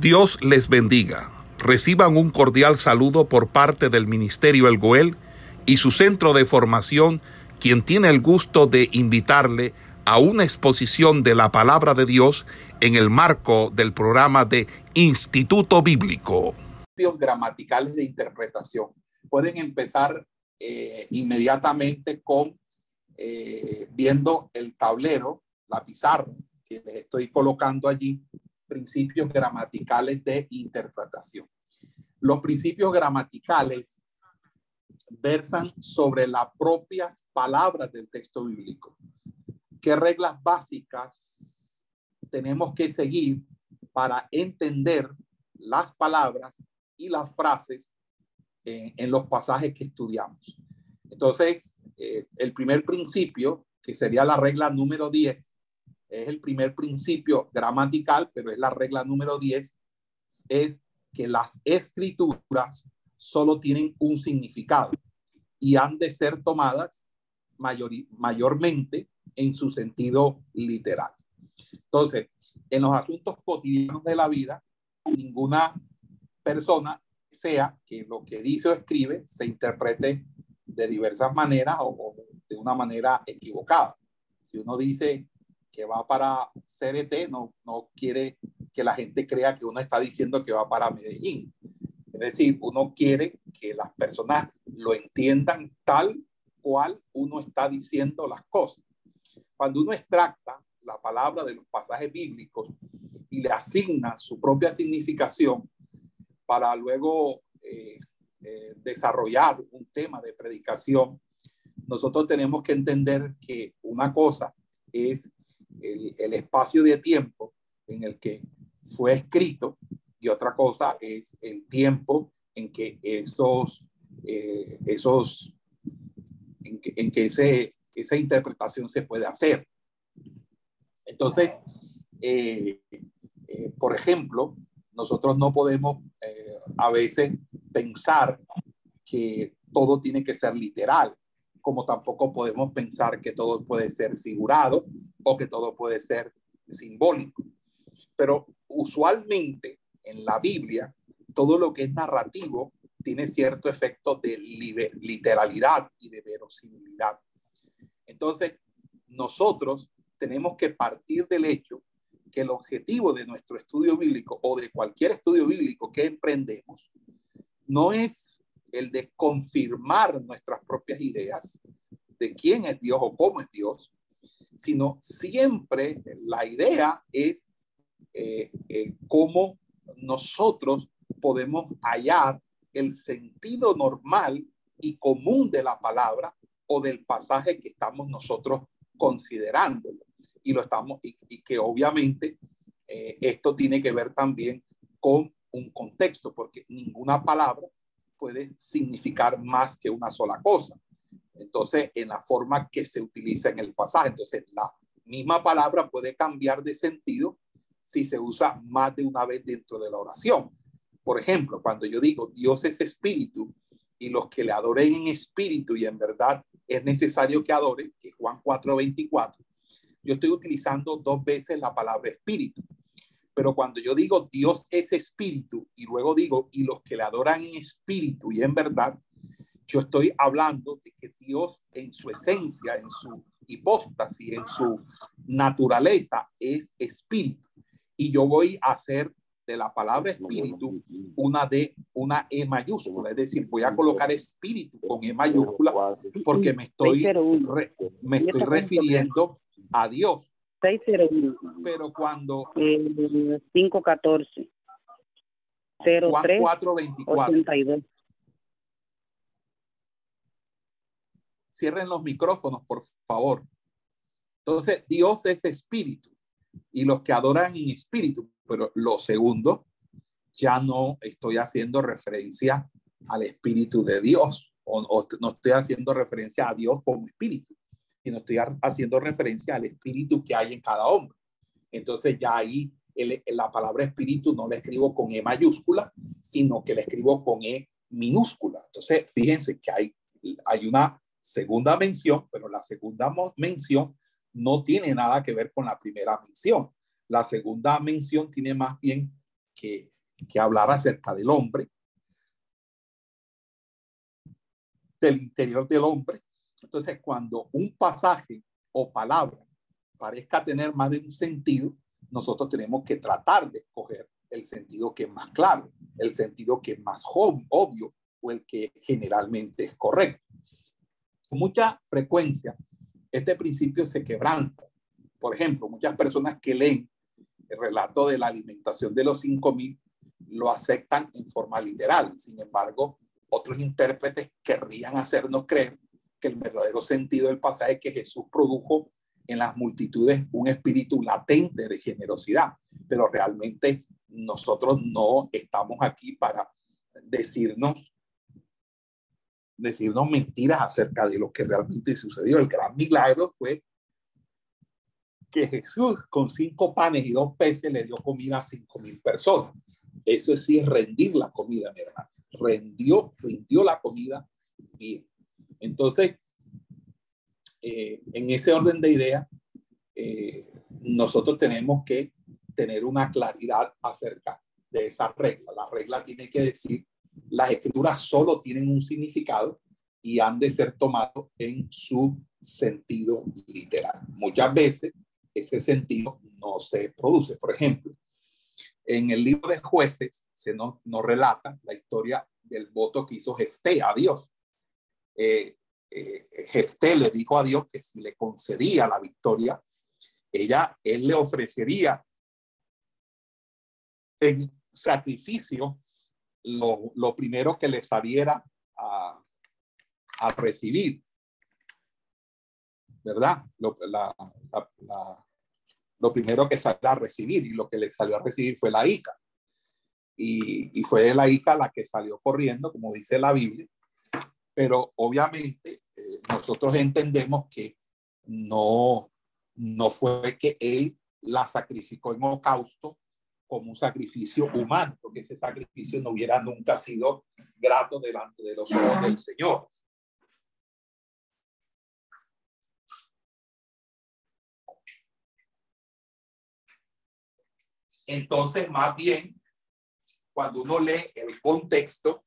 Dios les bendiga. Reciban un cordial saludo por parte del Ministerio El Goel y su centro de formación, quien tiene el gusto de invitarle a una exposición de la palabra de Dios en el marco del programa de Instituto Bíblico. Gramaticales de interpretación. Pueden empezar eh, inmediatamente con eh, viendo el tablero, la pizarra que les estoy colocando allí, principios gramaticales de interpretación. Los principios gramaticales versan sobre las propias palabras del texto bíblico. ¿Qué reglas básicas tenemos que seguir para entender las palabras y las frases en, los pasajes que estudiamos? Entonces, eh, el primer principio, que sería la regla número 10, es el primer principio gramatical, pero es la regla número 10, es que las escrituras solo tienen un significado y han de ser tomadas mayormente en su sentido literal. Entonces, en los asuntos cotidianos de la vida, ninguna persona sea que lo que dice o escribe se interprete de diversas maneras o, de una manera equivocada. Si uno dice que va para CRT, no, no quiere que la gente crea que uno está diciendo que va para Medellín. Es decir, uno quiere que las personas lo entiendan tal cual uno está diciendo las cosas. Cuando uno extracta la palabra de los pasajes bíblicos y le asigna su propia significación para luego eh, eh, desarrollar un tema de predicación, nosotros tenemos que entender que una cosa es el, espacio de tiempo en el que fue escrito y otra cosa es el tiempo en que esos, eh, esos en que, en que ese, esa interpretación se puede hacer. Entonces, eh, eh, por ejemplo, nosotros no podemos a veces pensar que todo tiene que ser literal, como tampoco podemos pensar que todo puede ser figurado o que todo puede ser simbólico. Pero usualmente en la Biblia, todo lo que es narrativo tiene cierto efecto de literalidad y de verosimilidad. Entonces, nosotros tenemos que partir del hecho que el objetivo de nuestro estudio bíblico o de cualquier estudio bíblico que emprendemos no es el de confirmar nuestras propias ideas de quién es Dios o cómo es Dios, sino siempre la idea es eh, eh, cómo nosotros podemos hallar el sentido normal y común de la palabra o del pasaje que estamos nosotros considerando. Y lo estamos, y, que obviamente eh, esto tiene que ver también con un contexto, porque ninguna palabra puede significar más que una sola cosa. Entonces, en la forma que se utiliza en el pasaje. Entonces, la misma palabra puede cambiar de sentido si se usa más de una vez dentro de la oración. Por ejemplo, cuando yo digo Dios es espíritu y los que le adoren en espíritu y en verdad es necesario que adoren, que Juan 4:24, yo estoy utilizando dos veces la palabra espíritu. Pero cuando yo digo Dios es espíritu y luego digo y los que le adoran en espíritu y en verdad, yo estoy hablando de que Dios en su esencia, en su hipóstasis, en su naturaleza es espíritu. Y yo voy a hacer de la palabra espíritu una D, una E mayúscula, es decir, voy a colocar espíritu con E mayúscula porque me estoy, me estoy refiriendo a Dios. Pero cuando... 514. 03 424. Cierren los micrófonos, por favor. Entonces, Dios es espíritu y los que adoran en espíritu. Pero lo segundo, ya no estoy haciendo referencia al espíritu de Dios o, no estoy haciendo referencia a Dios como espíritu, sino estoy haciendo referencia al espíritu que hay en cada hombre. Entonces ya ahí la palabra espíritu no la escribo con E mayúscula, sino que la escribo con E minúscula. Entonces, fíjense que hay, hay una segunda mención, pero la segunda mención no tiene nada que ver con la primera mención. La segunda mención tiene más bien que, hablar acerca del hombre, del interior del hombre. Entonces, cuando un pasaje o palabra parezca tener más de un sentido, nosotros tenemos que tratar de escoger el sentido que es más claro, el sentido que es más obvio o el que generalmente es correcto. Con mucha frecuencia, este principio se quebranta. Por ejemplo, muchas personas que leen el relato de la alimentación de los 5000 lo aceptan en forma literal. Sin embargo, otros intérpretes querrían hacernos creer que el verdadero sentido del pasaje es que Jesús produjo en las multitudes un espíritu latente de generosidad, pero realmente nosotros no estamos aquí para decirnos decirnos mentiras acerca de lo que realmente sucedió. El gran milagro fue que Jesús con cinco panes y dos peces le dio comida a cinco mil personas. Eso es sí rendir la comida, mi hermano. Rendió, rindió la comida bien. Entonces, eh, en ese orden de ideas, eh, nosotros tenemos que tener una claridad acerca de esa regla. La regla tiene que decir, las escrituras solo tienen un significado y han de ser tomados en su sentido literal. Muchas veces ese sentido no se produce. Por ejemplo, en el libro de jueces se nos, relata la historia del voto que hizo Jefté a Dios. Eh, eh, le dijo a Dios que si le concedía la victoria, ella, él le ofrecería en sacrificio lo, lo primero que le saliera a, a recibir, ¿verdad? Lo, lo primero que salió a recibir y lo que le salió a recibir fue la hija. Y, y, fue la hija la que salió corriendo, como dice la Biblia. Pero obviamente eh, nosotros entendemos que no, no fue que él la sacrificó en holocausto como un sacrificio humano, porque ese sacrificio no hubiera nunca sido grato delante de los ojos del Señor. Entonces, más bien, cuando uno lee el contexto,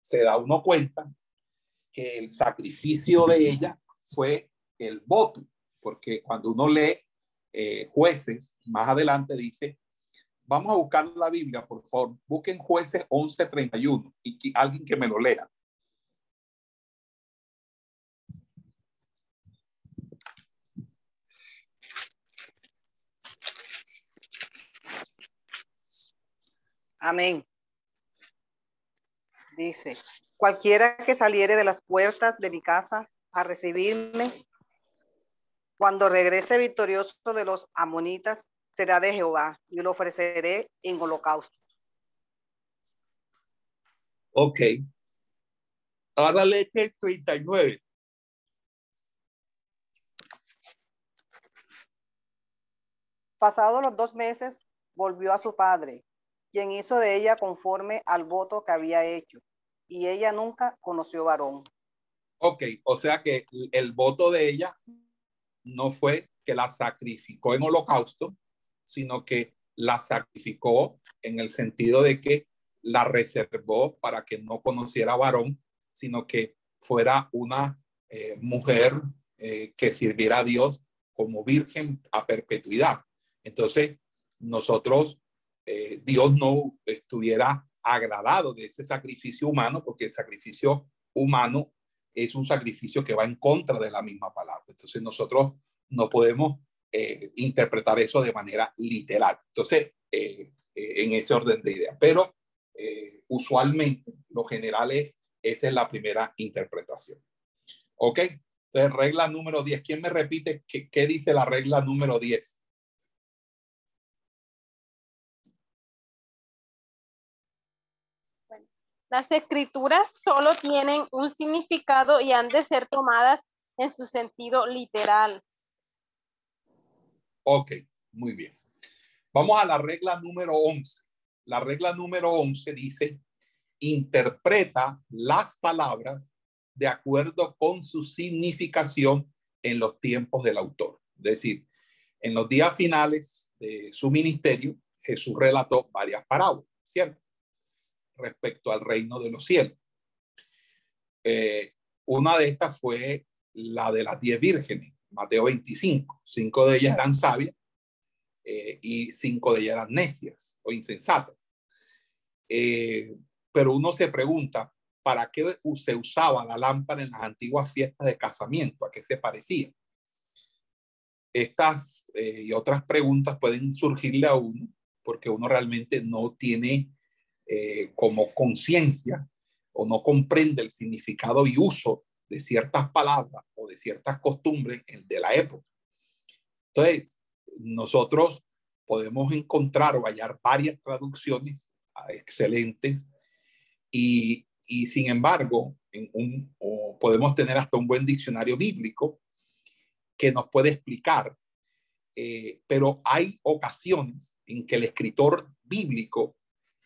se da uno cuenta que el sacrificio de ella fue el voto, porque cuando uno lee eh, jueces, más adelante dice, vamos a buscar la Biblia, por favor, busquen jueces 11:31 y que, alguien que me lo lea. Amén. Dice, cualquiera que saliere de las puertas de mi casa a recibirme, cuando regrese victorioso de los amonitas, será de Jehová y lo ofreceré en holocausto. Ok. Ahora lee el 39. Pasados los dos meses, volvió a su padre quien hizo de ella conforme al voto que había hecho. Y ella nunca conoció varón. Ok, o sea que el voto de ella no fue que la sacrificó en holocausto, sino que la sacrificó en el sentido de que la reservó para que no conociera varón, sino que fuera una eh, mujer eh, que sirviera a Dios como virgen a perpetuidad. Entonces, nosotros eh, Dios no estuviera agradado de ese sacrificio humano, porque el sacrificio humano es un sacrificio que va en contra de la misma palabra. Entonces nosotros no podemos eh, interpretar eso de manera literal. Entonces, eh, en ese orden de ideas. Pero usualmente lo general es, esa es la primera interpretación. ¿Ok? Entonces, regla número 10. ¿Quién me repite qué, qué dice la regla número 10? Las escrituras solo tienen un significado y han de ser tomadas en su sentido literal. Ok, muy bien. Vamos a la regla número 11. La regla número 11 dice, interpreta las palabras de acuerdo con su significación en los tiempos del autor. Es decir, en los días finales de su ministerio, Jesús relató varias parábolas, ¿cierto? Respecto al reino de los cielos. Eh, una de estas fue la de las diez vírgenes, Mateo 25. Cinco de ellas eran sabias eh, y cinco de ellas eran necias o insensatas. Eh, pero uno se pregunta, ¿para qué se usaba la lámpara en las antiguas fiestas de casamiento? ¿A qué se parecía? Estas eh, y otras preguntas pueden surgirle a uno porque uno realmente no tiene como conciencia o no comprende el significado y uso de ciertas palabras o de ciertas costumbres de la época. Entonces, nosotros podemos encontrar o hallar varias traducciones ah, excelentes y, y sin embargo, podemos tener hasta un buen diccionario bíblico que nos puede explicar, eh, pero hay ocasiones en que el escritor bíblico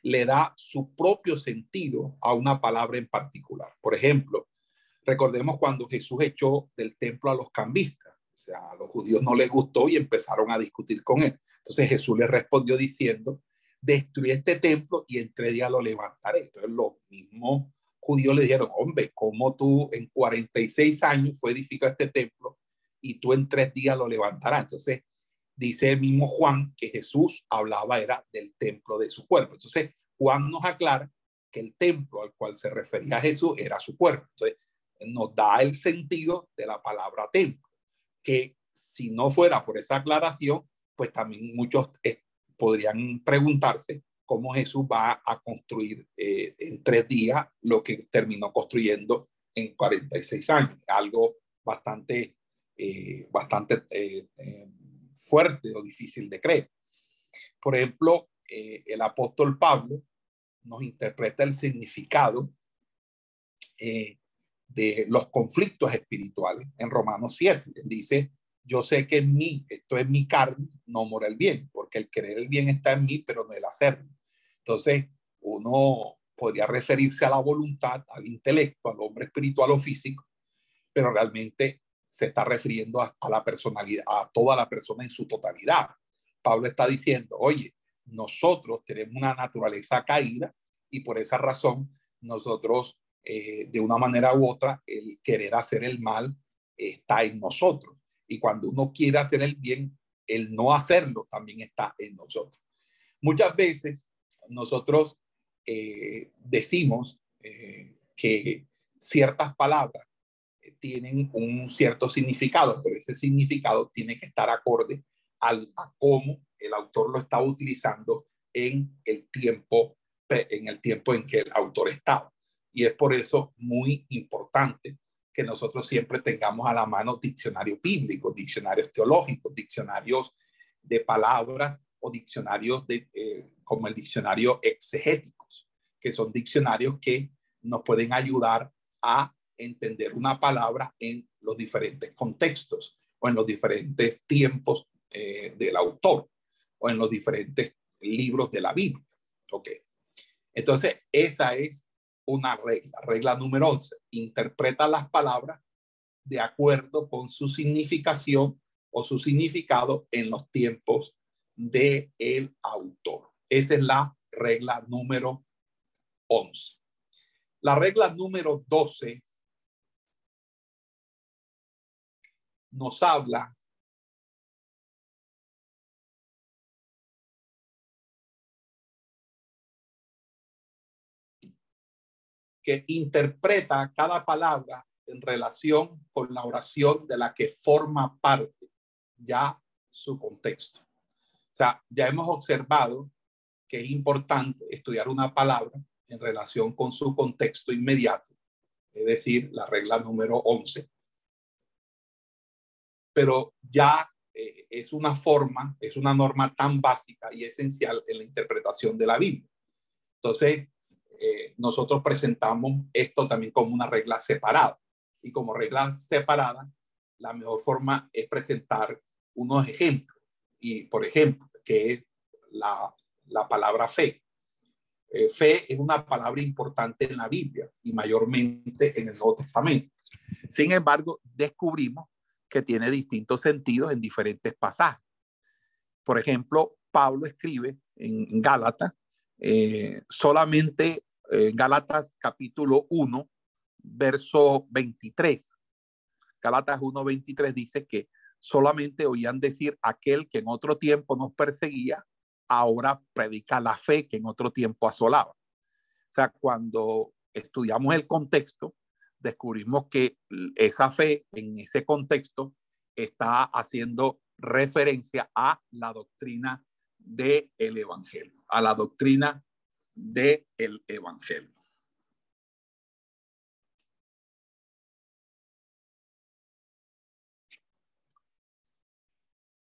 le da su propio sentido a una palabra en particular. Por ejemplo, recordemos cuando Jesús echó del templo a los cambistas. O sea, a los judíos no les gustó y empezaron a discutir con él. Entonces Jesús les respondió diciendo, destruye este templo y en tres días lo levantaré. Entonces los mismos judíos le dijeron, hombre, ¿cómo tú en 46 años fue edificado este templo y tú en tres días lo levantarás? Entonces dice el mismo Juan que Jesús hablaba era del templo de su cuerpo. Entonces, Juan nos aclara que el templo al cual se refería Jesús era su cuerpo. Entonces, nos da el sentido de la palabra templo, que si no fuera por esa aclaración, pues también muchos eh, podrían preguntarse cómo Jesús va a construir eh, en tres días lo que terminó construyendo en 46 años. Algo bastante, eh, bastante fuerte o difícil de creer. Por ejemplo, eh, el apóstol Pablo nos interpreta el significado eh, de los conflictos espirituales en Romanos 7. Él dice, yo sé que en mí, esto es mi carne, no mora el bien, porque el querer el bien está en mí, pero no el hacerlo. Entonces, uno podría referirse a la voluntad, al intelecto, al hombre espiritual o físico, pero realmente se está refiriendo a, la personalidad, a toda la persona en su totalidad. Pablo está diciendo, oye, nosotros tenemos una naturaleza caída y por esa razón nosotros, eh, de una manera u otra, el querer hacer el mal está en nosotros. Y cuando uno quiere hacer el bien, el no hacerlo también está en nosotros. Muchas veces nosotros eh, decimos eh, que ciertas palabras tienen un cierto significado, pero ese significado tiene que estar acorde a cómo el autor lo estaba utilizando en el tiempo en el tiempo en que el autor estaba. Y es por eso muy importante que nosotros siempre tengamos a la mano diccionarios bíblicos, diccionarios teológicos, diccionarios de palabras o diccionarios de, eh, como el diccionario exegéticos, que son diccionarios que nos pueden ayudar a entender una palabra en los diferentes contextos o en los diferentes tiempos eh, del autor o en los diferentes libros de la Biblia. Ok. Entonces, esa es una regla. Regla número 11. Interpreta las palabras de acuerdo con su significación o su significado en los tiempos del el autor. Esa es la regla número 11. La regla número 12 nos habla que interpreta cada palabra en relación con la oración de la que forma parte ya su contexto. O sea, ya hemos observado que es importante estudiar una palabra en relación con su contexto inmediato, es decir, la regla número 11, pero ya eh, es una forma, es una norma tan básica y esencial en la interpretación de la Biblia. Entonces, eh, nosotros presentamos esto también como una regla separada. Y como regla separada, la mejor forma es presentar unos ejemplos. Y, por ejemplo, que es la, la palabra fe. Eh, fe es una palabra importante en la Biblia y mayormente en el Nuevo Testamento. Sin embargo, descubrimos que tiene distintos sentidos en diferentes pasajes. Por ejemplo, Pablo escribe en, Gálatas, eh, solamente eh, Gálatas capítulo 1, verso 23. Gálatas 1, 23 dice que solamente oían decir aquel que en otro tiempo nos perseguía, ahora predica la fe que en otro tiempo asolaba. O sea, cuando estudiamos el contexto, descubrimos que esa fe en ese contexto está haciendo referencia a la doctrina del Evangelio, a la doctrina del Evangelio.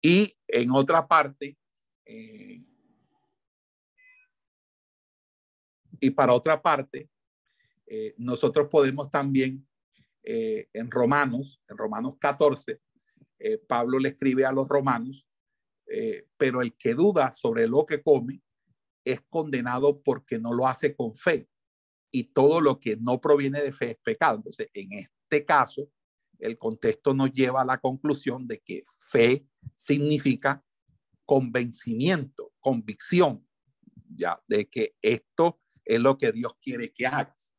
Y en otra parte, eh, y para otra parte, eh, nosotros podemos también eh, en Romanos, en Romanos 14, Pablo le escribe a los romanos, pero el que duda sobre lo que come es condenado porque no lo hace con fe. Y todo lo que no proviene de fe es pecado. Entonces, en este caso, el contexto nos lleva a la conclusión de que fe significa convencimiento, convicción, ya, de que esto es lo que Dios quiere que hagas.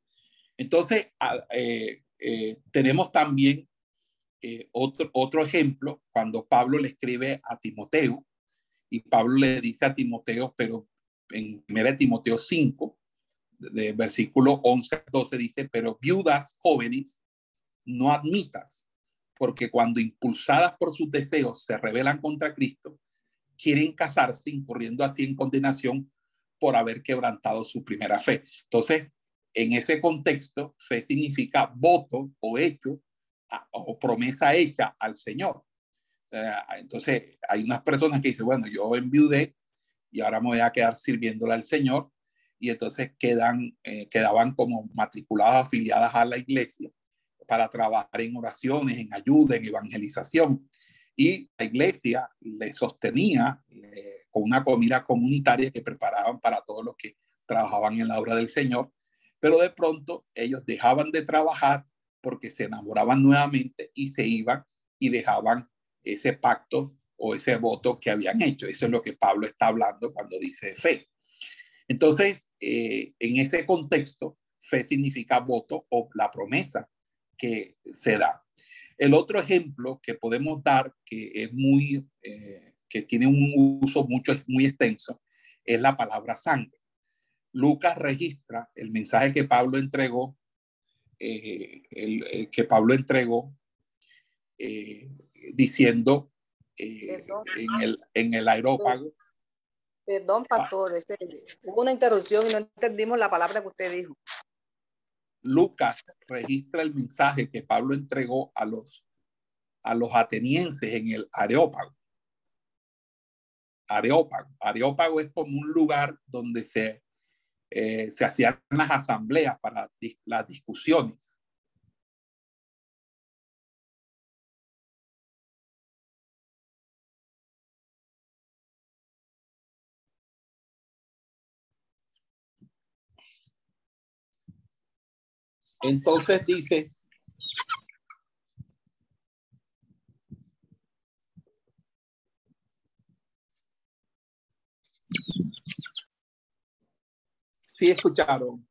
Entonces, eh, eh, tenemos también eh, otro, otro ejemplo cuando Pablo le escribe a Timoteo y Pablo le dice a Timoteo, pero en 1 Timoteo 5, de versículo 11 a 12 dice, pero viudas jóvenes no admitas, porque cuando impulsadas por sus deseos se rebelan contra Cristo, quieren casarse, incurriendo así en condenación por haber quebrantado su primera fe. Entonces, en ese contexto, fe significa voto o hecho o promesa hecha al Señor. entonces, hay unas personas que dicen, bueno, yo enviudé y ahora me voy a quedar sirviéndole al Señor. Y entonces quedan, eh, quedaban como matriculadas, afiliadas a la iglesia para trabajar en oraciones, en ayuda, en evangelización. Y la iglesia le sostenía eh, con una comida comunitaria que preparaban para todos los que trabajaban en la obra del Señor. Pero de pronto ellos dejaban de trabajar porque se enamoraban nuevamente y se iban y dejaban ese pacto o ese voto que habían hecho. Eso es lo que Pablo está hablando cuando dice fe. Entonces, eh, en ese contexto, fe significa voto o la promesa que se da. El otro ejemplo que podemos dar, que es muy, eh, que tiene un uso mucho, muy extenso, es la palabra sangre. Lucas registra el mensaje que Pablo entregó, eh, el, que Pablo entregó eh, diciendo en, el, en el aerópago. Perdón, pastor, este, hubo una interrupción y no entendimos la palabra que usted dijo. Lucas registra el mensaje que Pablo entregó a los, a los atenienses en el Areópago. Areópago. Areópago es como un lugar donde se, eh, se hacían las asambleas para las discusiones. Entonces dice, sí escucharon.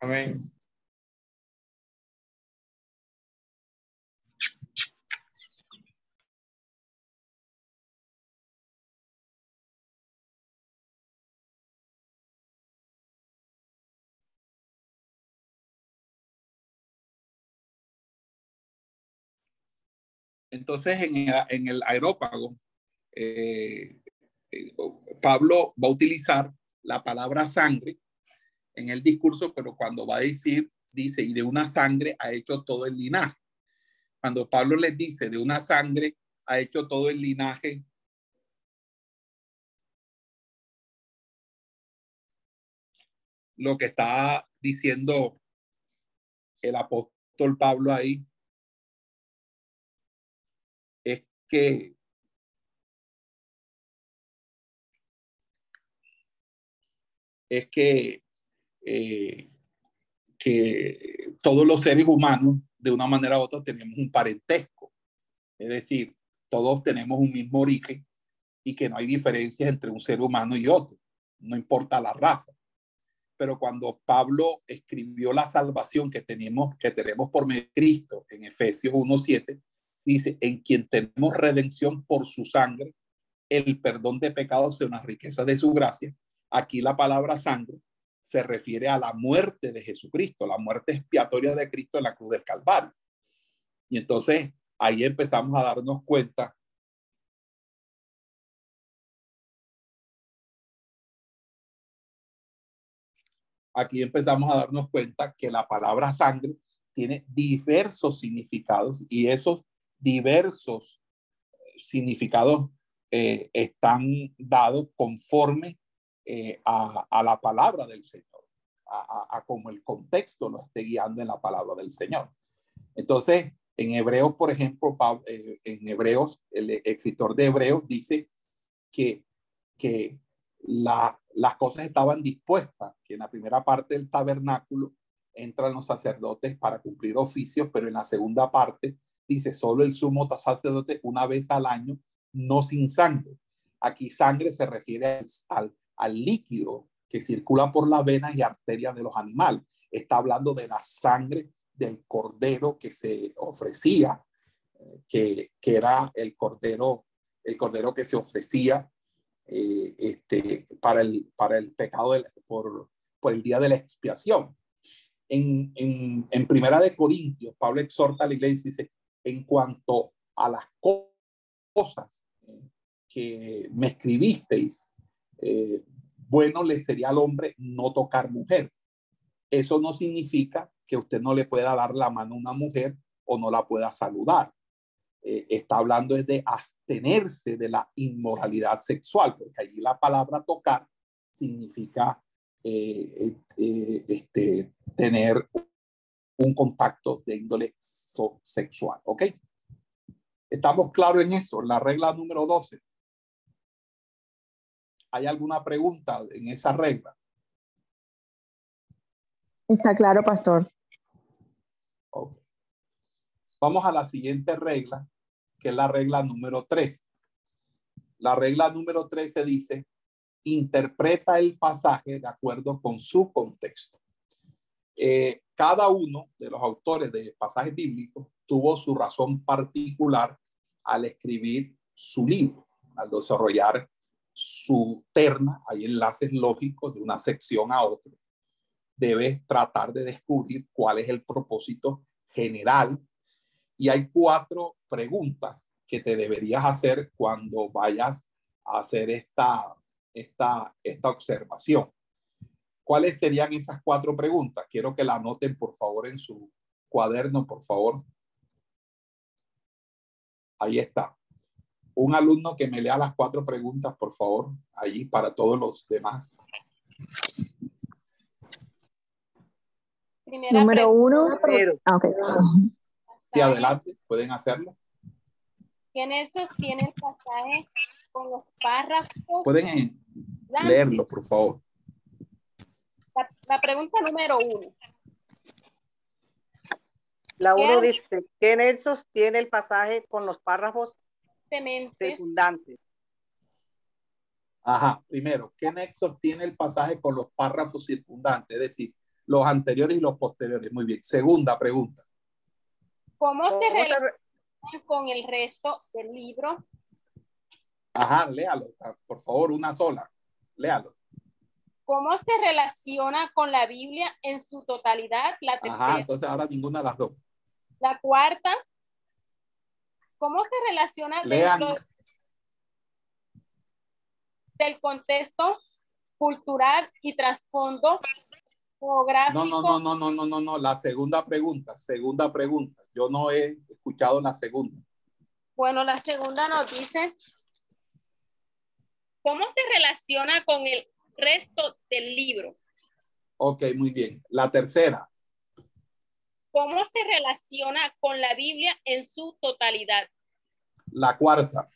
Amén. Entonces, en el, aerópago, eh, eh, Pablo va a utilizar la palabra sangre en el discurso, pero cuando va a decir, dice, y de una sangre ha hecho todo el linaje. Cuando Pablo les dice, de una sangre ha hecho todo el linaje, lo que está diciendo el apóstol Pablo ahí que es que, eh, que todos los seres humanos, de una manera u otra, tenemos un parentesco. Es decir, todos tenemos un mismo origen y que no hay diferencias entre un ser humano y otro, no importa la raza. Pero cuando Pablo escribió la salvación que tenemos, que tenemos por medio de Cristo en Efesios 1.7, dice, en quien tenemos redención por su sangre, el perdón de pecados es una riqueza de su gracia. Aquí la palabra sangre se refiere a la muerte de Jesucristo, la muerte expiatoria de Cristo en la cruz del Calvario. Y entonces ahí empezamos a darnos cuenta aquí empezamos a darnos cuenta que la palabra sangre tiene diversos significados y esos diversos significados eh, están dados conforme eh, a, la palabra del Señor, a, como el contexto lo esté guiando en la palabra del Señor. Entonces, en Hebreos, por ejemplo, eh, en Hebreos, el escritor de Hebreos dice que, que las cosas estaban dispuestas, que en la primera parte del tabernáculo entran los sacerdotes para cumplir oficios, pero en la segunda parte dice solo el sumo sacerdote una vez al año, no sin sangre. Aquí sangre se refiere al, al líquido que circula por la vena y arteria de los animales. Está hablando de la sangre del cordero que se ofrecía, eh, que, que era el cordero, el cordero que se ofrecía eh, este, para, el, para el pecado por, por el día de la expiación. En, en, en, Primera de Corintios, Pablo exhorta a la iglesia y dice, en cuanto a las cosas que me escribisteis, eh, bueno le sería al hombre no tocar mujer. Eso no significa que usted no le pueda dar la mano a una mujer o no la pueda saludar. Eh, está hablando de abstenerse de la inmoralidad sexual, porque allí la palabra tocar significa eh, este, tener un contacto de índole sexual, ¿ok? Estamos claros en eso, la regla número 12. ¿Hay alguna pregunta en esa regla? Está claro, pastor. Vamos a la siguiente regla, que es la regla número 3. La regla número 13 dice, interpreta el pasaje de acuerdo con su contexto. Eh, cada uno de los autores de pasajes bíblicos tuvo su razón particular al escribir su libro, al desarrollar su terna, hay enlaces lógicos de una sección a otra. Debes tratar de descubrir cuál es el propósito general. Y hay cuatro preguntas que te deberías hacer cuando vayas a hacer esta, esta, esta observación. ¿Cuáles serían esas cuatro preguntas? Quiero que la anoten, por favor, en su cuaderno, por favor. Ahí está un alumno que me lea las cuatro preguntas, por favor, allí para todos los demás. Número uno. Ah, sí, adelante, pueden hacerlo. ¿Quiénes sostiene el pasaje con los párrafos? Pueden leerlo, por favor. La, pregunta número uno. La uno dice, ¿quién sostiene el pasaje con los párrafos secundantes. Ajá, primero, ¿qué nexo tiene el pasaje con los párrafos circundantes? Es decir, los anteriores y los posteriores. Muy bien. Segunda pregunta. ¿Cómo, se relaciona con el resto del libro? Ajá, léalo, por favor, una sola. Léalo. ¿Cómo se relaciona con la Biblia en su totalidad? La tercera. Ajá, entonces ahora ninguna de las dos. La cuarta, ¿Cómo se relaciona dentro del contexto cultural y trasfondo geográfico? No, no, no, no, no, no, no, la segunda pregunta, segunda pregunta. Yo no he escuchado la segunda. Bueno, la segunda nos dice, ¿cómo se relaciona con el resto del libro? Ok, muy bien. La tercera. ¿Cómo se relaciona con la Biblia en su totalidad? La cuarta.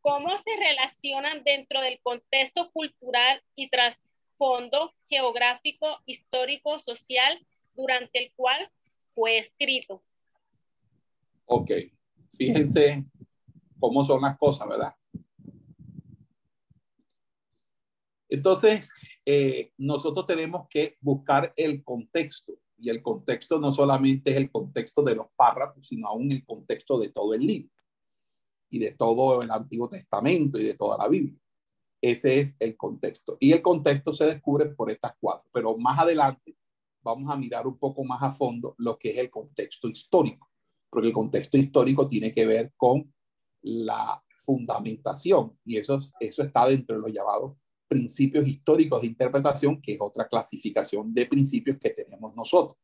¿Cómo se relacionan dentro del contexto cultural y trasfondo geográfico, histórico, social durante el cual fue escrito? Ok, Fíjense cómo son las cosas, ¿verdad? Entonces, eh, nosotros tenemos que buscar el contexto y el contexto no solamente es el contexto de los párrafos, sino aún el contexto de todo el libro y de todo el Antiguo Testamento y de toda la Biblia. Ese es el contexto. Y el contexto se descubre por estas cuatro, pero más adelante vamos a mirar un poco más a fondo lo que es el contexto histórico, porque el contexto histórico tiene que ver con la fundamentación y eso, eso está dentro de los llamados principios históricos de interpretación, que es otra clasificación de principios que tenemos nosotros.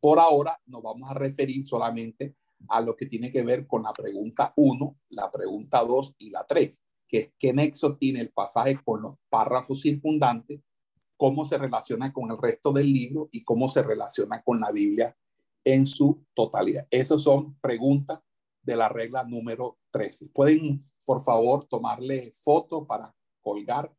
Por ahora nos vamos a referir solamente a lo que tiene que ver con la pregunta 1, la pregunta 2 y la 3, que es qué nexo tiene el pasaje con los párrafos circundantes, cómo se relaciona con el resto del libro y cómo se relaciona con la Biblia en su totalidad. Esas son preguntas de la regla número 13. Pueden, por favor, tomarle foto para colgar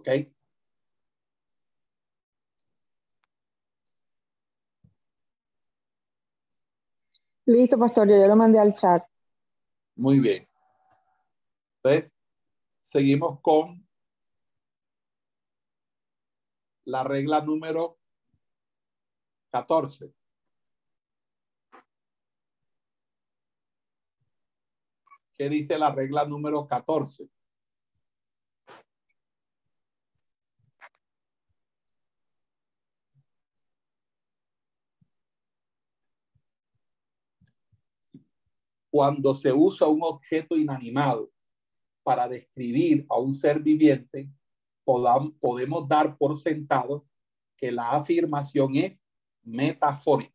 ¿Ok? Listo, pastor, yo ya lo mandé al chat. Muy bien. Entonces, seguimos con la regla número 14. ¿Qué dice la regla número 14? Cuando se usa un objeto inanimado para describir a un ser viviente, podemos dar por sentado que la afirmación es metafórica.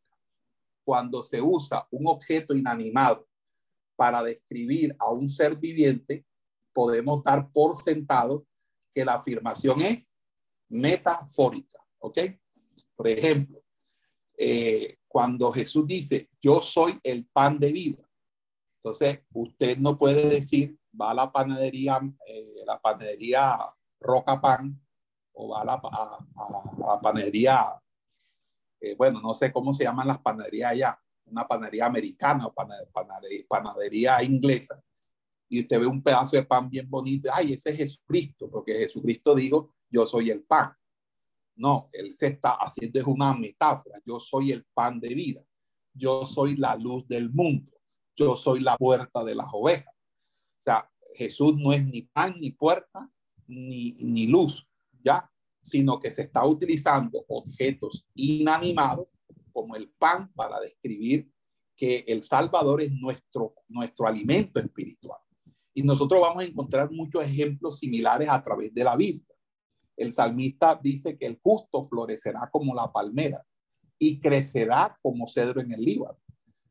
Cuando se usa un objeto inanimado para describir a un ser viviente, podemos dar por sentado que la afirmación es metafórica. ¿Ok? Por ejemplo, eh, cuando Jesús dice, yo soy el pan de vida, entonces, usted no puede decir, va a la panadería, eh, la panadería Roca Pan, o va a la, panadería, eh, bueno, no sé cómo se llaman las panaderías allá, una panadería americana o panadería, inglesa, y usted ve un pedazo de pan bien bonito, ay, ese es Jesucristo, porque Jesucristo dijo, yo soy el pan. No, él se está haciendo es una metáfora, yo soy el pan de vida, yo soy la luz del mundo yo soy la puerta de las ovejas. O sea, Jesús no es ni pan, ni puerta, ni, ni luz, ¿ya? Sino que se está utilizando objetos inanimados como el pan para describir que el Salvador es nuestro, nuestro alimento espiritual. Y nosotros vamos a encontrar muchos ejemplos similares a través de la Biblia. El salmista dice que el justo florecerá como la palmera y crecerá como cedro en el Líbano.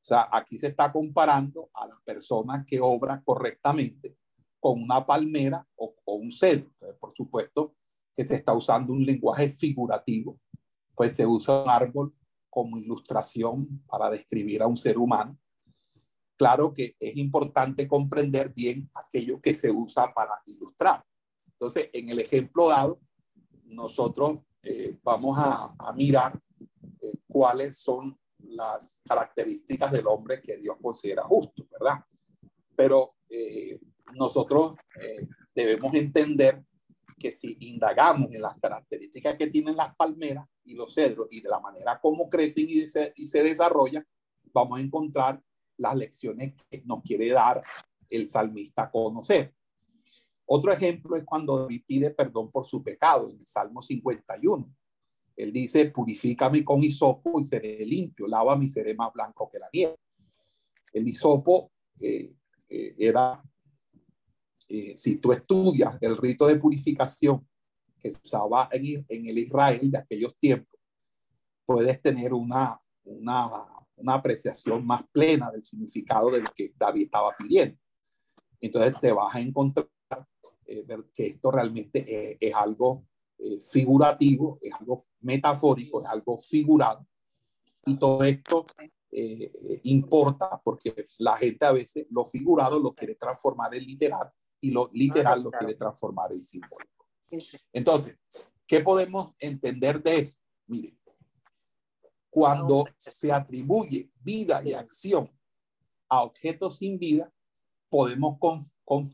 O sea, aquí se está comparando a la persona que obra correctamente con una palmera o, un cedro. por supuesto que se está usando un lenguaje figurativo, pues se usa un árbol como ilustración para describir a un ser humano. Claro que es importante comprender bien aquello que se usa para ilustrar. Entonces, en el ejemplo dado, nosotros eh, vamos a, mirar eh, cuáles son las características del hombre que Dios considera justo, ¿verdad? Pero eh, nosotros eh, debemos entender que si indagamos en las características que tienen las palmeras y los cedros y de la manera como crecen y se, y desarrollan, vamos a encontrar las lecciones que nos quiere dar el salmista a conocer. Otro ejemplo es cuando David pide perdón por su pecado en el Salmo 51. Él dice, purifícame con hisopo y seré limpio, lávame y seré más blanco que la nieve. El hisopo eh, eh, era, eh, si tú estudias el rito de purificación que se usaba en, en, el Israel de aquellos tiempos, puedes tener una, una, una apreciación más plena del significado de lo que David estaba pidiendo. Entonces te vas a encontrar eh, que esto realmente es algo figurativo, es algo metafórico, es algo figurado. Y todo esto importa porque la gente a veces lo figurado lo quiere transformar en literal y lo literal lo quiere transformar en simbólico. Entonces, ¿qué podemos entender de eso? Mire, cuando se atribuye vida y acción a objetos sin vida, podemos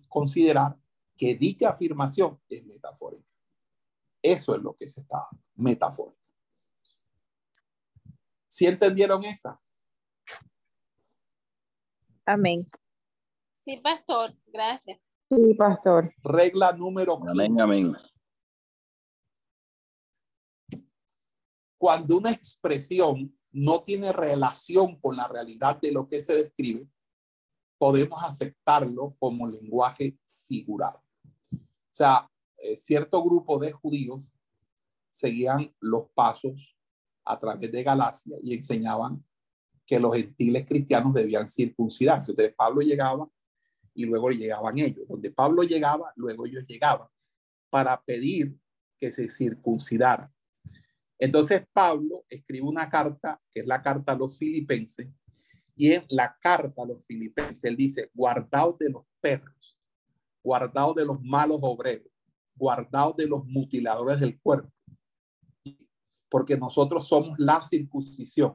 considerar que dicha afirmación es metafórica. Eso es lo que se está metafórica. ¿Sí entendieron esa? Amén. Sí, pastor, gracias. Sí, pastor. Regla número 15. Amén, amén. Cuando una expresión no tiene relación con la realidad de lo que se describe, podemos aceptarlo como lenguaje figurado. O sea, eh, cierto grupo de judíos seguían los pasos a través de Galacia y enseñaban que los gentiles cristianos debían circuncidarse. Entonces Pablo llegaba y luego llegaban ellos. Donde Pablo llegaba, luego ellos llegaban para pedir que se circuncidaran. Entonces Pablo escribe una carta, que es la carta a los filipenses, y en la carta a los filipenses dice, guardaos de los perros, guardaos de los malos obreros, guardaos de los mutiladores del cuerpo, porque nosotros somos la circuncisión,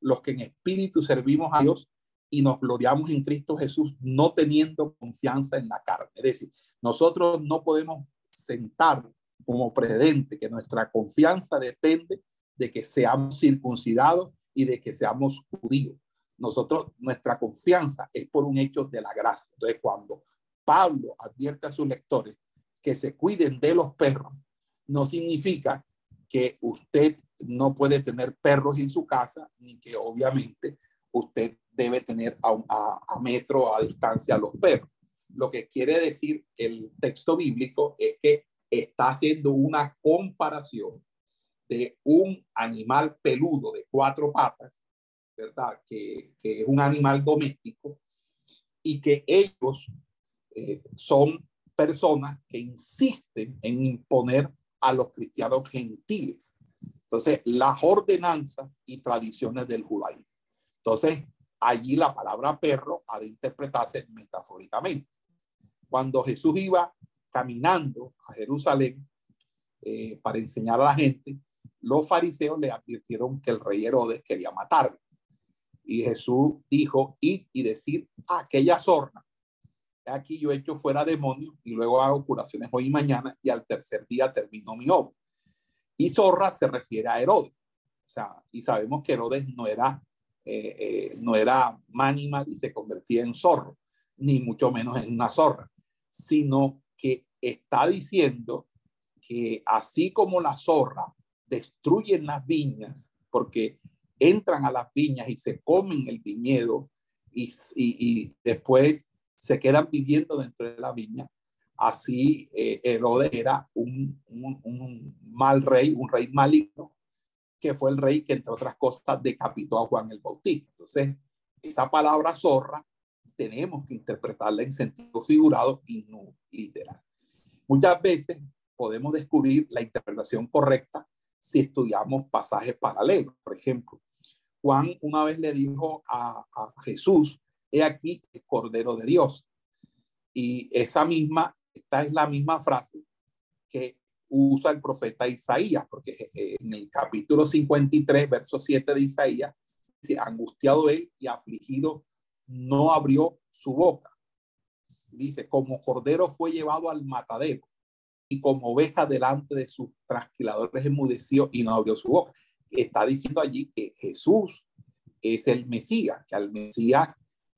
los que en espíritu servimos a Dios y nos gloriamos en Cristo Jesús, no teniendo confianza en la carne. Es decir, nosotros no podemos sentar como precedente que nuestra confianza depende de que seamos circuncidados y de que seamos judíos. Nosotros, nuestra confianza es por un hecho de la gracia. Entonces, cuando Pablo advierte a sus lectores que se cuiden de los perros, no significa que usted no puede tener perros en su casa, ni que obviamente usted debe tener a, a, a metro a distancia los perros. Lo que quiere decir el texto bíblico es que está haciendo una comparación de un animal peludo de cuatro patas, ¿verdad? Que, es un animal doméstico y que ellos eh, son personas que insisten en imponer a los cristianos gentiles. Entonces, las ordenanzas y tradiciones del judaísmo. Entonces, allí la palabra perro ha de interpretarse metafóricamente. Cuando Jesús iba caminando a Jerusalén eh, para enseñar a la gente, los fariseos le advirtieron que el rey Herodes quería matarlo. Y Jesús dijo, id y decir a aquella zorra, aquí yo he hecho fuera demonios y luego hago curaciones hoy y mañana y al tercer día termino mi obra. Y zorra se refiere a Herodes. O sea, y sabemos que Herodes no era, eh, eh, no era y se convertía en zorro, ni mucho menos en una zorra, sino que está diciendo que así como la zorra destruyen las viñas porque entran a las viñas y se comen el viñedo y, y, después se quedan viviendo dentro de la viña, así eh, Herodes era un, un, mal rey, un rey maligno, que fue el rey que, entre otras cosas, decapitó a Juan el Bautista. Entonces, esa palabra zorra tenemos que interpretarla en sentido figurado y no literal. Muchas veces podemos descubrir la interpretación correcta si estudiamos pasajes paralelos. Por ejemplo, Juan una vez le dijo a, a Jesús, he aquí el Cordero de Dios. Y esa misma, esta es la misma frase que usa el profeta Isaías, porque en el capítulo 53, verso 7 de Isaías, dice, angustiado él y afligido no abrió su boca. Dice, como cordero fue llevado al matadero y como oveja delante de sus trasquiladores enmudeció y no abrió su boca. Está diciendo allí que Jesús es el Mesías, que al Mesías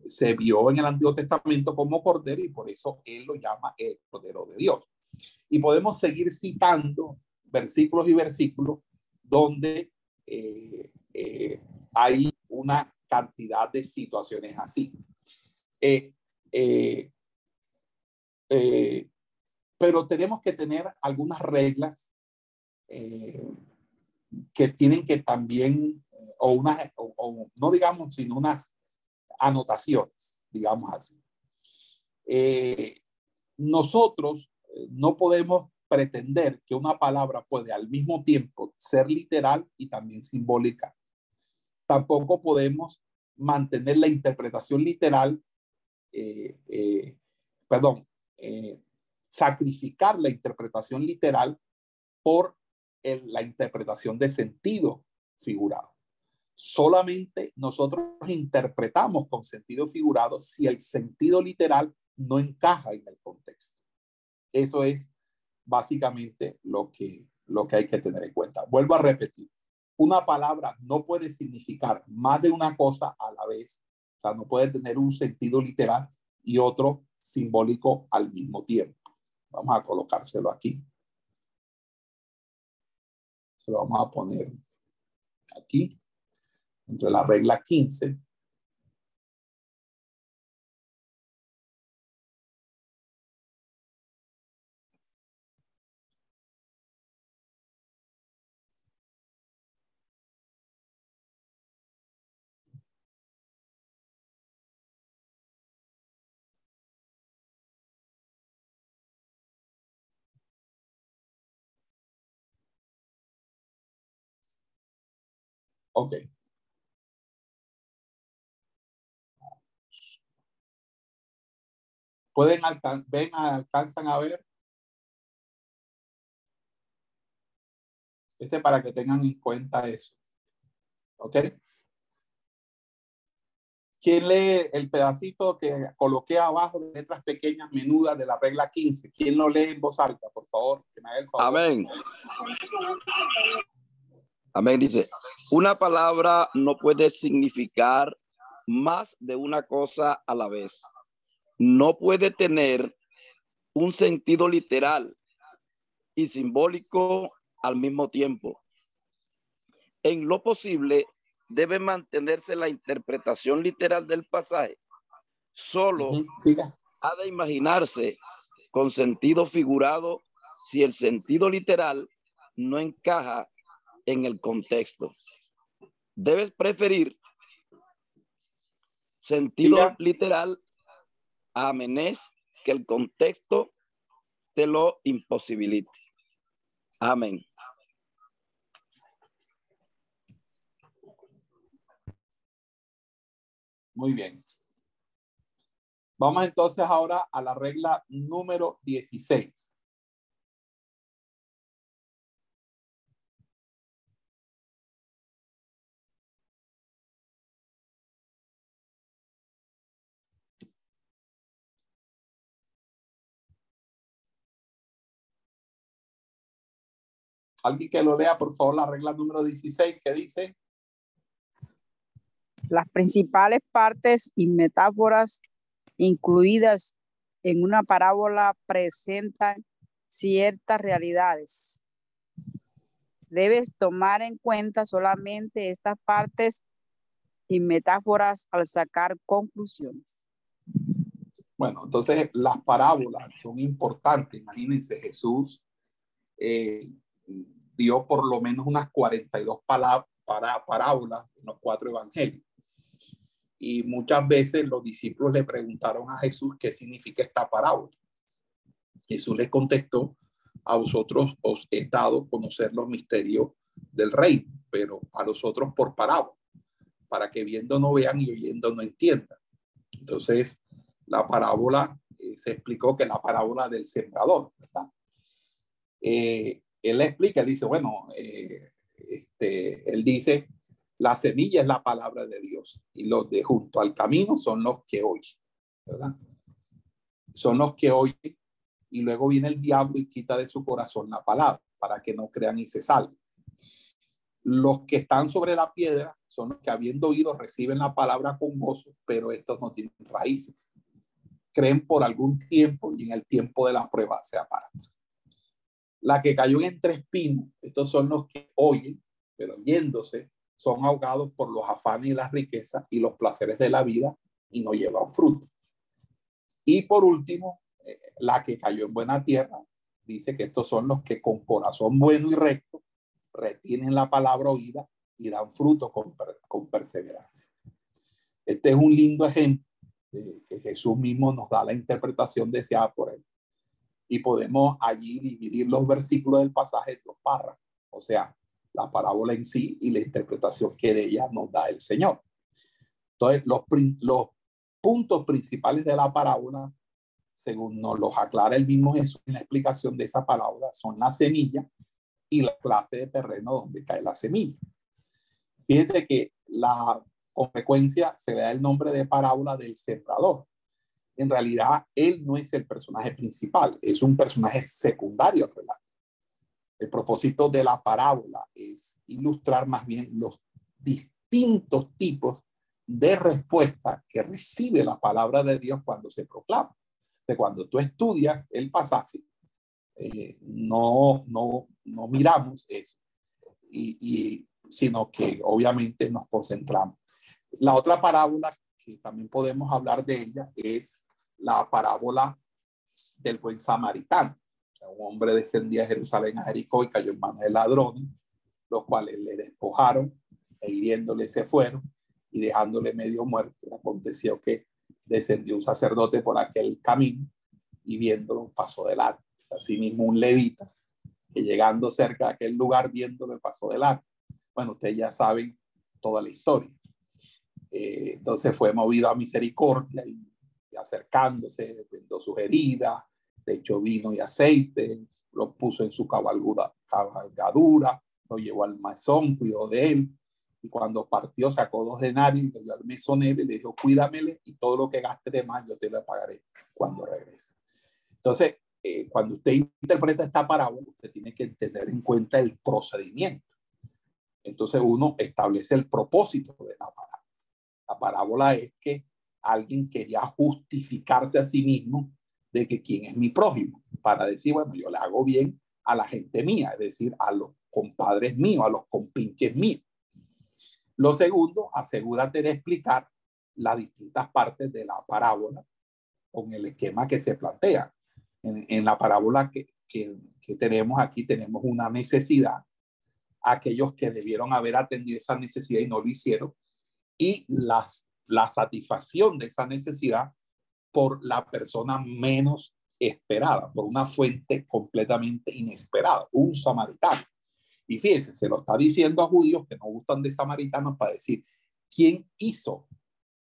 se vio en el Antiguo Testamento como cordero y por eso él lo llama el cordero de Dios. Y podemos seguir citando versículos y versículos donde eh, eh, hay una cantidad de situaciones así. Eh, pero tenemos que tener algunas reglas que tienen que también, o unas, o, no digamos, sino unas anotaciones, digamos así. nosotros eh, no podemos pretender que una palabra puede al mismo tiempo ser literal y también simbólica. Tampoco podemos mantener la interpretación literal, eh, eh, perdón, sacrificar la interpretación literal por la interpretación de sentido figurado. Solamente nosotros interpretamos con sentido figurado si el sentido literal no encaja en el contexto. Eso es básicamente lo que, lo que hay que tener en cuenta. Vuelvo a repetir, una palabra no puede significar más de una cosa a la vez. O sea, no puede tener un sentido literal y otro simbólico al mismo tiempo. Vamos a colocárselo aquí. Se lo vamos a poner aquí, entre la regla 15 Ok. ¿Pueden ven, alcanzan a ver? Este para que tengan en cuenta eso. ¿Ok? ¿Quién lee el pedacito que coloqué abajo de letras pequeñas menudas de la regla 15? ¿Quién lo lee en voz alta, por favor? Amén. Amén. Dice, una palabra no puede significar más de una cosa a la vez. No puede tener un sentido literal y simbólico al mismo tiempo. En lo posible, debe mantenerse la interpretación literal del pasaje. Solo ha de imaginarse con sentido figurado si el sentido literal no encaja en el contexto. Debes preferir sentido literal amenés que el contexto te lo imposibilite. Amén. Muy bien. Vamos entonces ahora a la regla número 16. Alguien que lo lea, por favor, la regla número 16 que dice. Las principales partes y metáforas incluidas en una parábola presentan ciertas realidades. Debes tomar en cuenta solamente estas partes y metáforas al sacar conclusiones. Bueno, entonces las parábolas son importantes. Imagínense, Jesús eh, dio por lo menos unas 42 palabras, para, parábolas en los cuatro evangelios. Y muchas veces los discípulos le preguntaron a Jesús qué significa esta parábola. Jesús les contestó, a vosotros os he dado conocer los misterios del reino, pero a los otros por parábola, para que viendo no vean y oyendo no entiendan. Entonces, la parábola, eh, se explicó que la parábola del sembrador, ¿verdad? Eh, él explica, dice, bueno, eh, este, él dice, la semilla es la palabra de Dios y los de junto al camino son los que oyen, ¿verdad? Son los que oyen y luego viene el diablo y quita de su corazón la palabra para que no crean y se salven. Los que están sobre la piedra son los que habiendo oído reciben la palabra con gozo, pero estos no tienen raíces. Creen por algún tiempo y en el tiempo de la prueba se apartan. La que cayó en entre espinos, estos son los que oyen, pero yéndose, son ahogados por los afanes y las riquezas y los placeres de la vida y no llevan fruto. Y por último, eh, la que cayó en buena tierra, dice que estos son los que con corazón bueno y recto retienen la palabra oída y dan fruto con, con perseverancia. Este es un lindo ejemplo de que Jesús mismo nos da la interpretación deseada por él y podemos allí dividir los versículos del pasaje en dos párrafos, o sea, la parábola en sí y la interpretación que de ella nos da el Señor. Entonces, los, puntos principales de la parábola, según nos los aclara el mismo Jesús en la explicación de esa parábola, son la semilla y la clase de terreno donde cae la semilla. Fíjense que la consecuencia se le da el nombre de parábola del sembrador. En realidad, él no es el personaje principal, es un personaje secundario al relato. El propósito de la parábola es ilustrar más bien los distintos tipos de respuesta que recibe la palabra de Dios cuando se proclama. De cuando tú estudias el pasaje, eh, no, no, no miramos eso, y, y, sino que obviamente nos concentramos. La otra parábola que también podemos hablar de ella es la parábola del buen samaritano. un hombre descendía de Jerusalén a Jericó y cayó en manos de ladrones, los cuales le despojaron e hiriéndole se fueron y dejándole medio muerto. Aconteció que descendió un sacerdote por aquel camino y viéndolo pasó de largo. Asimismo un levita que llegando cerca de aquel lugar viéndolo pasó de largo. Bueno, ustedes ya saben toda la historia. Eh, entonces fue movido a misericordia y, acercándose, vendó sus heridas, le echó vino y aceite, lo puso en su cabalgadura, lo llevó al mesón, cuidó de él. Y cuando partió, sacó dos denarios y le dio al mesonero y le dijo, cuídamele y todo lo que gaste de más yo te lo pagaré cuando regrese. Entonces, eh, cuando usted interpreta esta parábola, usted tiene que tener en cuenta el procedimiento. Entonces uno establece el propósito de la parábola. La parábola es que alguien quería justificarse a sí mismo de que quién es mi prójimo, para decir, bueno, yo le hago bien a la gente mía, es decir, a los compadres míos, a los compinches míos. Lo segundo, asegúrate de explicar las distintas partes de la parábola con el esquema que se plantea. En, la parábola que, que, que tenemos aquí, tenemos una necesidad. Aquellos que debieron haber atendido esa necesidad y no lo hicieron, y las, la satisfacción de esa necesidad por la persona menos esperada, por una fuente completamente inesperada, un samaritano. Y fíjense, se lo está diciendo a judíos que no gustan de samaritanos para decir, ¿quién hizo?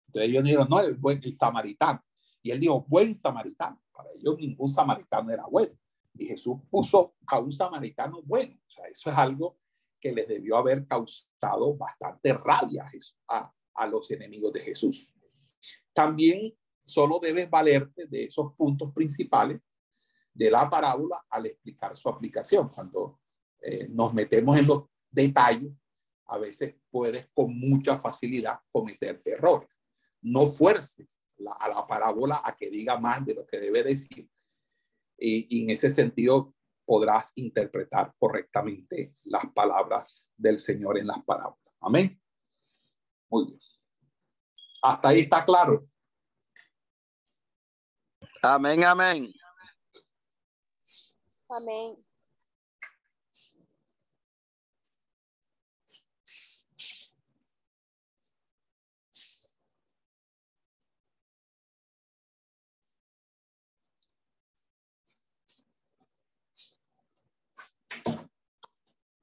Entonces ellos dijeron, no, el, buen, el samaritano. Y él dijo, buen samaritano. Para ellos ningún samaritano era bueno. Y Jesús puso a un samaritano bueno. O sea, eso es algo que les debió haber causado bastante rabia a, a los enemigos de Jesús. También solo debes valerte de esos puntos principales de la parábola al explicar su aplicación. Cuando eh, nos metemos en los detalles, a veces puedes con mucha facilidad cometer errores. No fuerces a la parábola a que diga más de lo que debe decir. y en ese sentido podrás interpretar correctamente las palabras del Señor en las parábolas. Amén. Muy bien. Hasta ahí está claro. Amén, amén. Amén.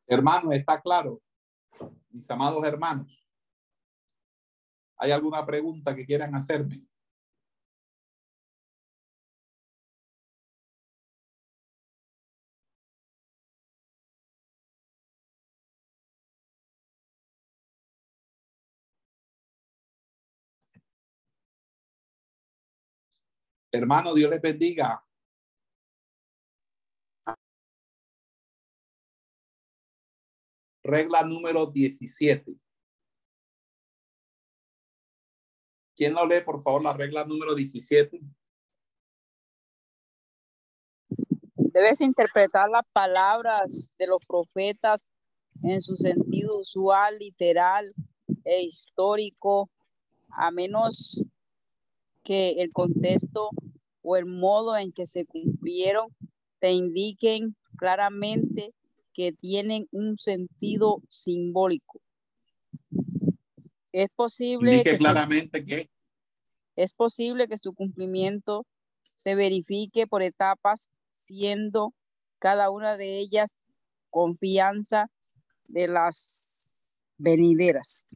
Hermanos, está claro, mis amados hermanos. ¿Hay alguna pregunta que quieran hacerme? Hermano, Dios les bendiga. Regla número 17. ¿Quién lo lee, por favor, la regla número 17? Debes interpretar las palabras de los profetas en su sentido usual, literal e histórico, a menos que el contexto o el modo en que se cumplieron te indiquen claramente que tienen un sentido simbólico. Es posible que claramente que es posible que su cumplimiento se verifique por etapas siendo cada una de ellas confianza de las venideras.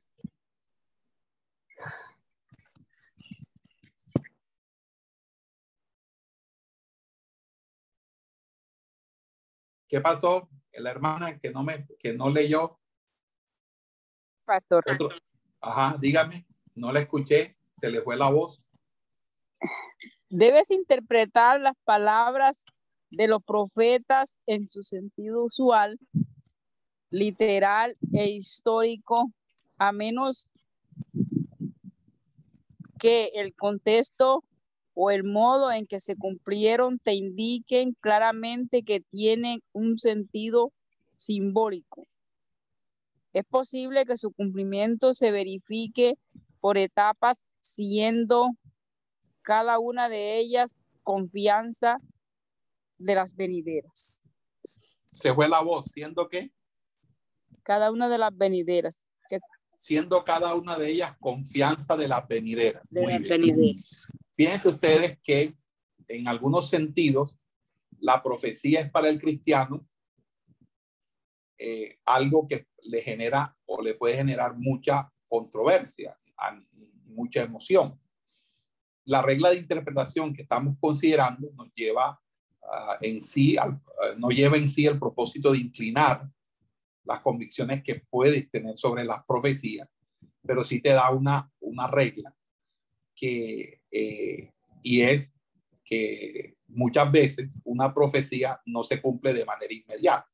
¿Qué pasó? La hermana que no me que no leyó. Pastor. Otro. Ajá, dígame, no la escuché, se le fue la voz. Debes interpretar las palabras de los profetas en su sentido usual, literal e histórico, a menos que el contexto o el modo en que se cumplieron te indiquen claramente que tienen un sentido simbólico. Es posible que su cumplimiento se verifique por etapas, siendo cada una de ellas confianza de las venideras. Se fue la voz, siendo que Cada una de las venideras. que- siendo cada una de ellas confianza de las venideras. de Muy las bien. venideras. Fíjense ustedes que en algunos sentidos la profecía es para el cristiano eh, algo que le genera o le puede generar mucha controversia, mucha emoción. La regla de interpretación que estamos considerando nos lleva ah, en sí, al- ah, no lleva en sí el propósito de inclinar las convicciones que puedes tener sobre las profecías, pero sí te da una, una regla que, eh, y es que muchas veces una profecía no se cumple de manera inmediata.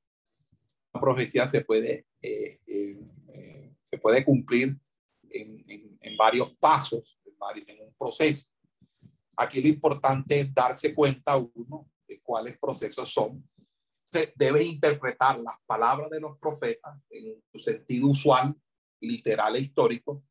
Profecía se puede, eh, eh, eh, se puede cumplir en, varios pasos, en, en un proceso. Aquí lo importante es darse cuenta uno de cuáles procesos son. Se debe interpretar las palabras de los profetas en su sentido usual, literal e histórico,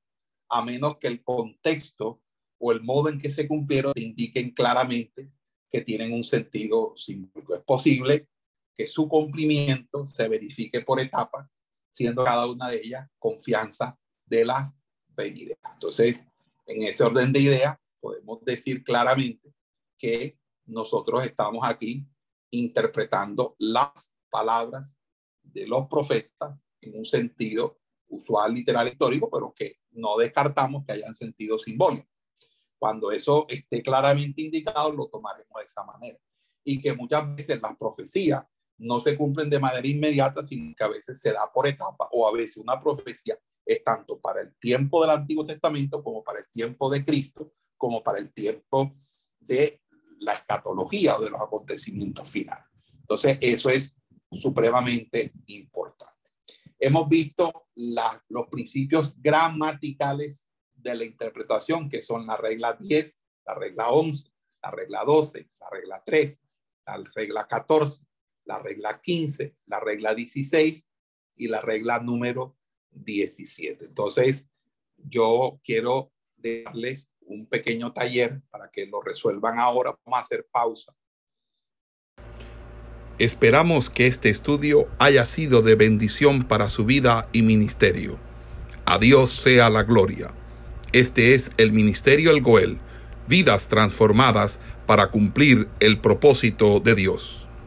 a menos que el contexto o el modo en que se cumplieron indiquen claramente que tienen un sentido simbólico. Es posible que su cumplimiento se verifique por etapas, siendo cada una de ellas confianza de las venideras. Entonces, en ese orden de ideas, podemos decir claramente que nosotros estamos aquí interpretando las palabras de los profetas en un sentido usual, literal, histórico, pero que no descartamos que hayan sentido simbólico. Cuando eso esté claramente indicado, lo tomaremos de esa manera. Y que muchas veces las profecías no se cumplen de manera inmediata, sino que a veces se da por etapa o a veces una profecía es tanto para el tiempo del Antiguo Testamento como para el tiempo de Cristo, como para el tiempo de la escatología o de los acontecimientos finales. Entonces, eso es supremamente importante. Hemos visto los principios gramaticales de la interpretación, que son la regla 10, la regla 11, la regla 12, la regla 3, la regla 14, la regla 15, la regla 16 y la regla número 17. Entonces, yo quiero darles un pequeño taller para que lo resuelvan ahora. Vamos a hacer pausa. Esperamos que este estudio haya sido de bendición para su vida y ministerio. A Dios sea la gloria. Este es el Ministerio El Goel, vidas transformadas para cumplir el propósito de Dios.